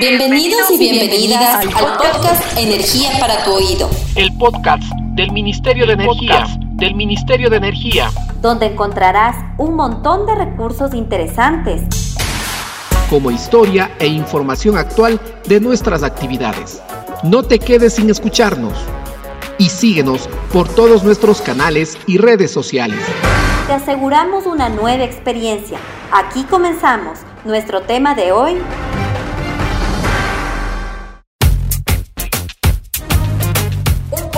Bienvenidos y bienvenidas al podcast Energía para tu oído. El podcast del Ministerio de Energía, del Ministerio de Energía, donde encontrarás un montón de recursos interesantes, como historia e información actual de nuestras actividades. No te quedes sin escucharnos y síguenos por todos nuestros canales y redes sociales. Te aseguramos una nueva experiencia. Aquí comenzamos nuestro tema de hoy.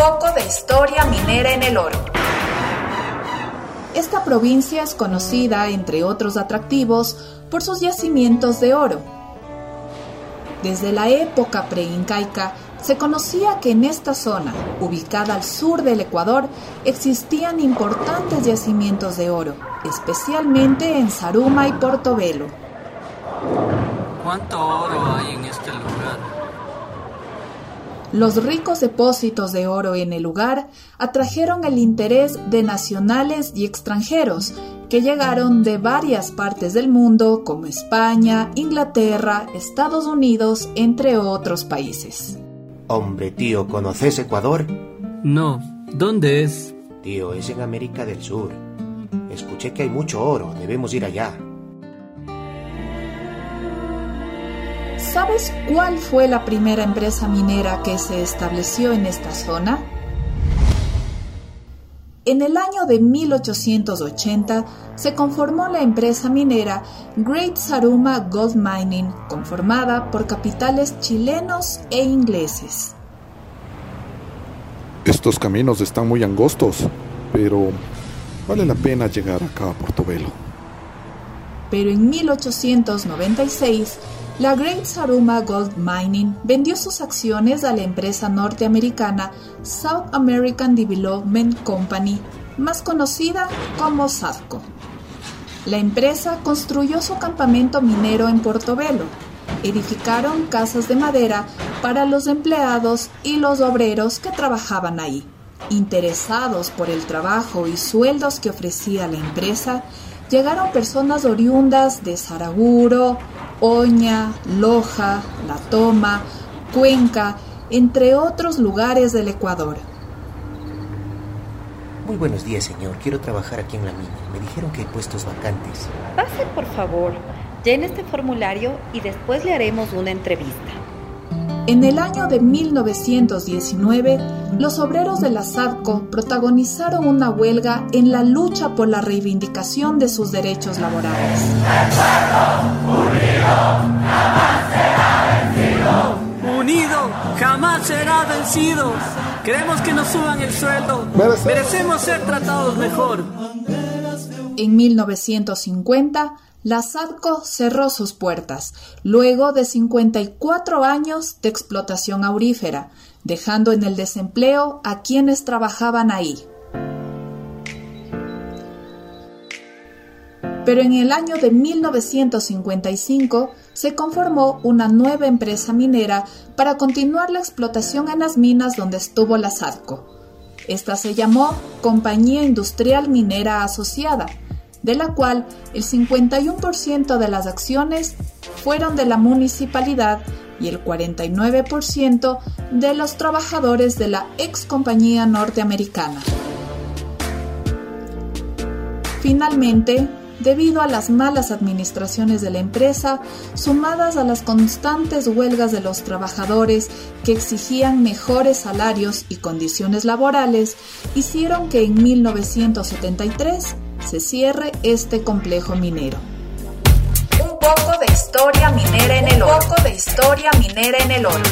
Poco de historia minera en el oro. Esta provincia es conocida, entre otros atractivos, por sus yacimientos de oro. Desde la época preincaica se conocía que en esta zona, ubicada al sur del Ecuador, existían importantes yacimientos de oro, especialmente en Saruma y Portobelo. ¿Cuánto oro hay en este lugar? Los ricos depósitos de oro en el lugar atrajeron el interés de nacionales y extranjeros que llegaron de varias partes del mundo como España, Inglaterra, Estados Unidos, entre otros países. Hombre, tío, ¿conoces Ecuador? No, ¿dónde es? Tío, es en América del Sur. Escuché que hay mucho oro, debemos ir allá. ¿Sabes cuál fue la primera empresa minera que se estableció en esta zona? En el año de 1880 se conformó la empresa minera Great Saruma Gold Mining, conformada por capitales chilenos e ingleses. Estos caminos están muy angostos, pero vale la pena llegar acá a Portobelo. Pero en 1896, la Great Saruma Gold Mining vendió sus acciones a la empresa norteamericana South American Development Company, más conocida como SADCO. La empresa construyó su campamento minero en Portobelo. Edificaron casas de madera para los empleados y los obreros que trabajaban ahí. Interesados por el trabajo y sueldos que ofrecía la empresa, llegaron personas oriundas de Saraguro, Oña, Loja, La Toma, Cuenca, entre otros lugares del Ecuador. Muy buenos días, señor. Quiero trabajar aquí en la mina. Me dijeron que hay puestos vacantes. Pase, por favor. Llene este formulario y después le haremos una entrevista. En el año de 1919, los obreros de la SADCO protagonizaron una huelga en la lucha por la reivindicación de sus derechos laborales. Unido jamás será vencido. Queremos que nos suban el sueldo. Merecemos ser tratados mejor. En 1950, la SADCO cerró sus puertas, luego de 54 años de explotación aurífera, dejando en el desempleo a quienes trabajaban ahí. Pero en el año de 1955 se conformó una nueva empresa minera para continuar la explotación en las minas donde estuvo la SADCO. Esta se llamó Compañía Industrial Minera Asociada, de la cual el 51% de las acciones fueron de la municipalidad y el 49% de los trabajadores de la ex compañía norteamericana. Finalmente, debido a las malas administraciones de la empresa, sumadas a las constantes huelgas de los trabajadores que exigían mejores salarios y condiciones laborales, hicieron que en 1973 se cierre este complejo minero. Un poco de historia minera en el oro. Un poco de historia minera en el oro.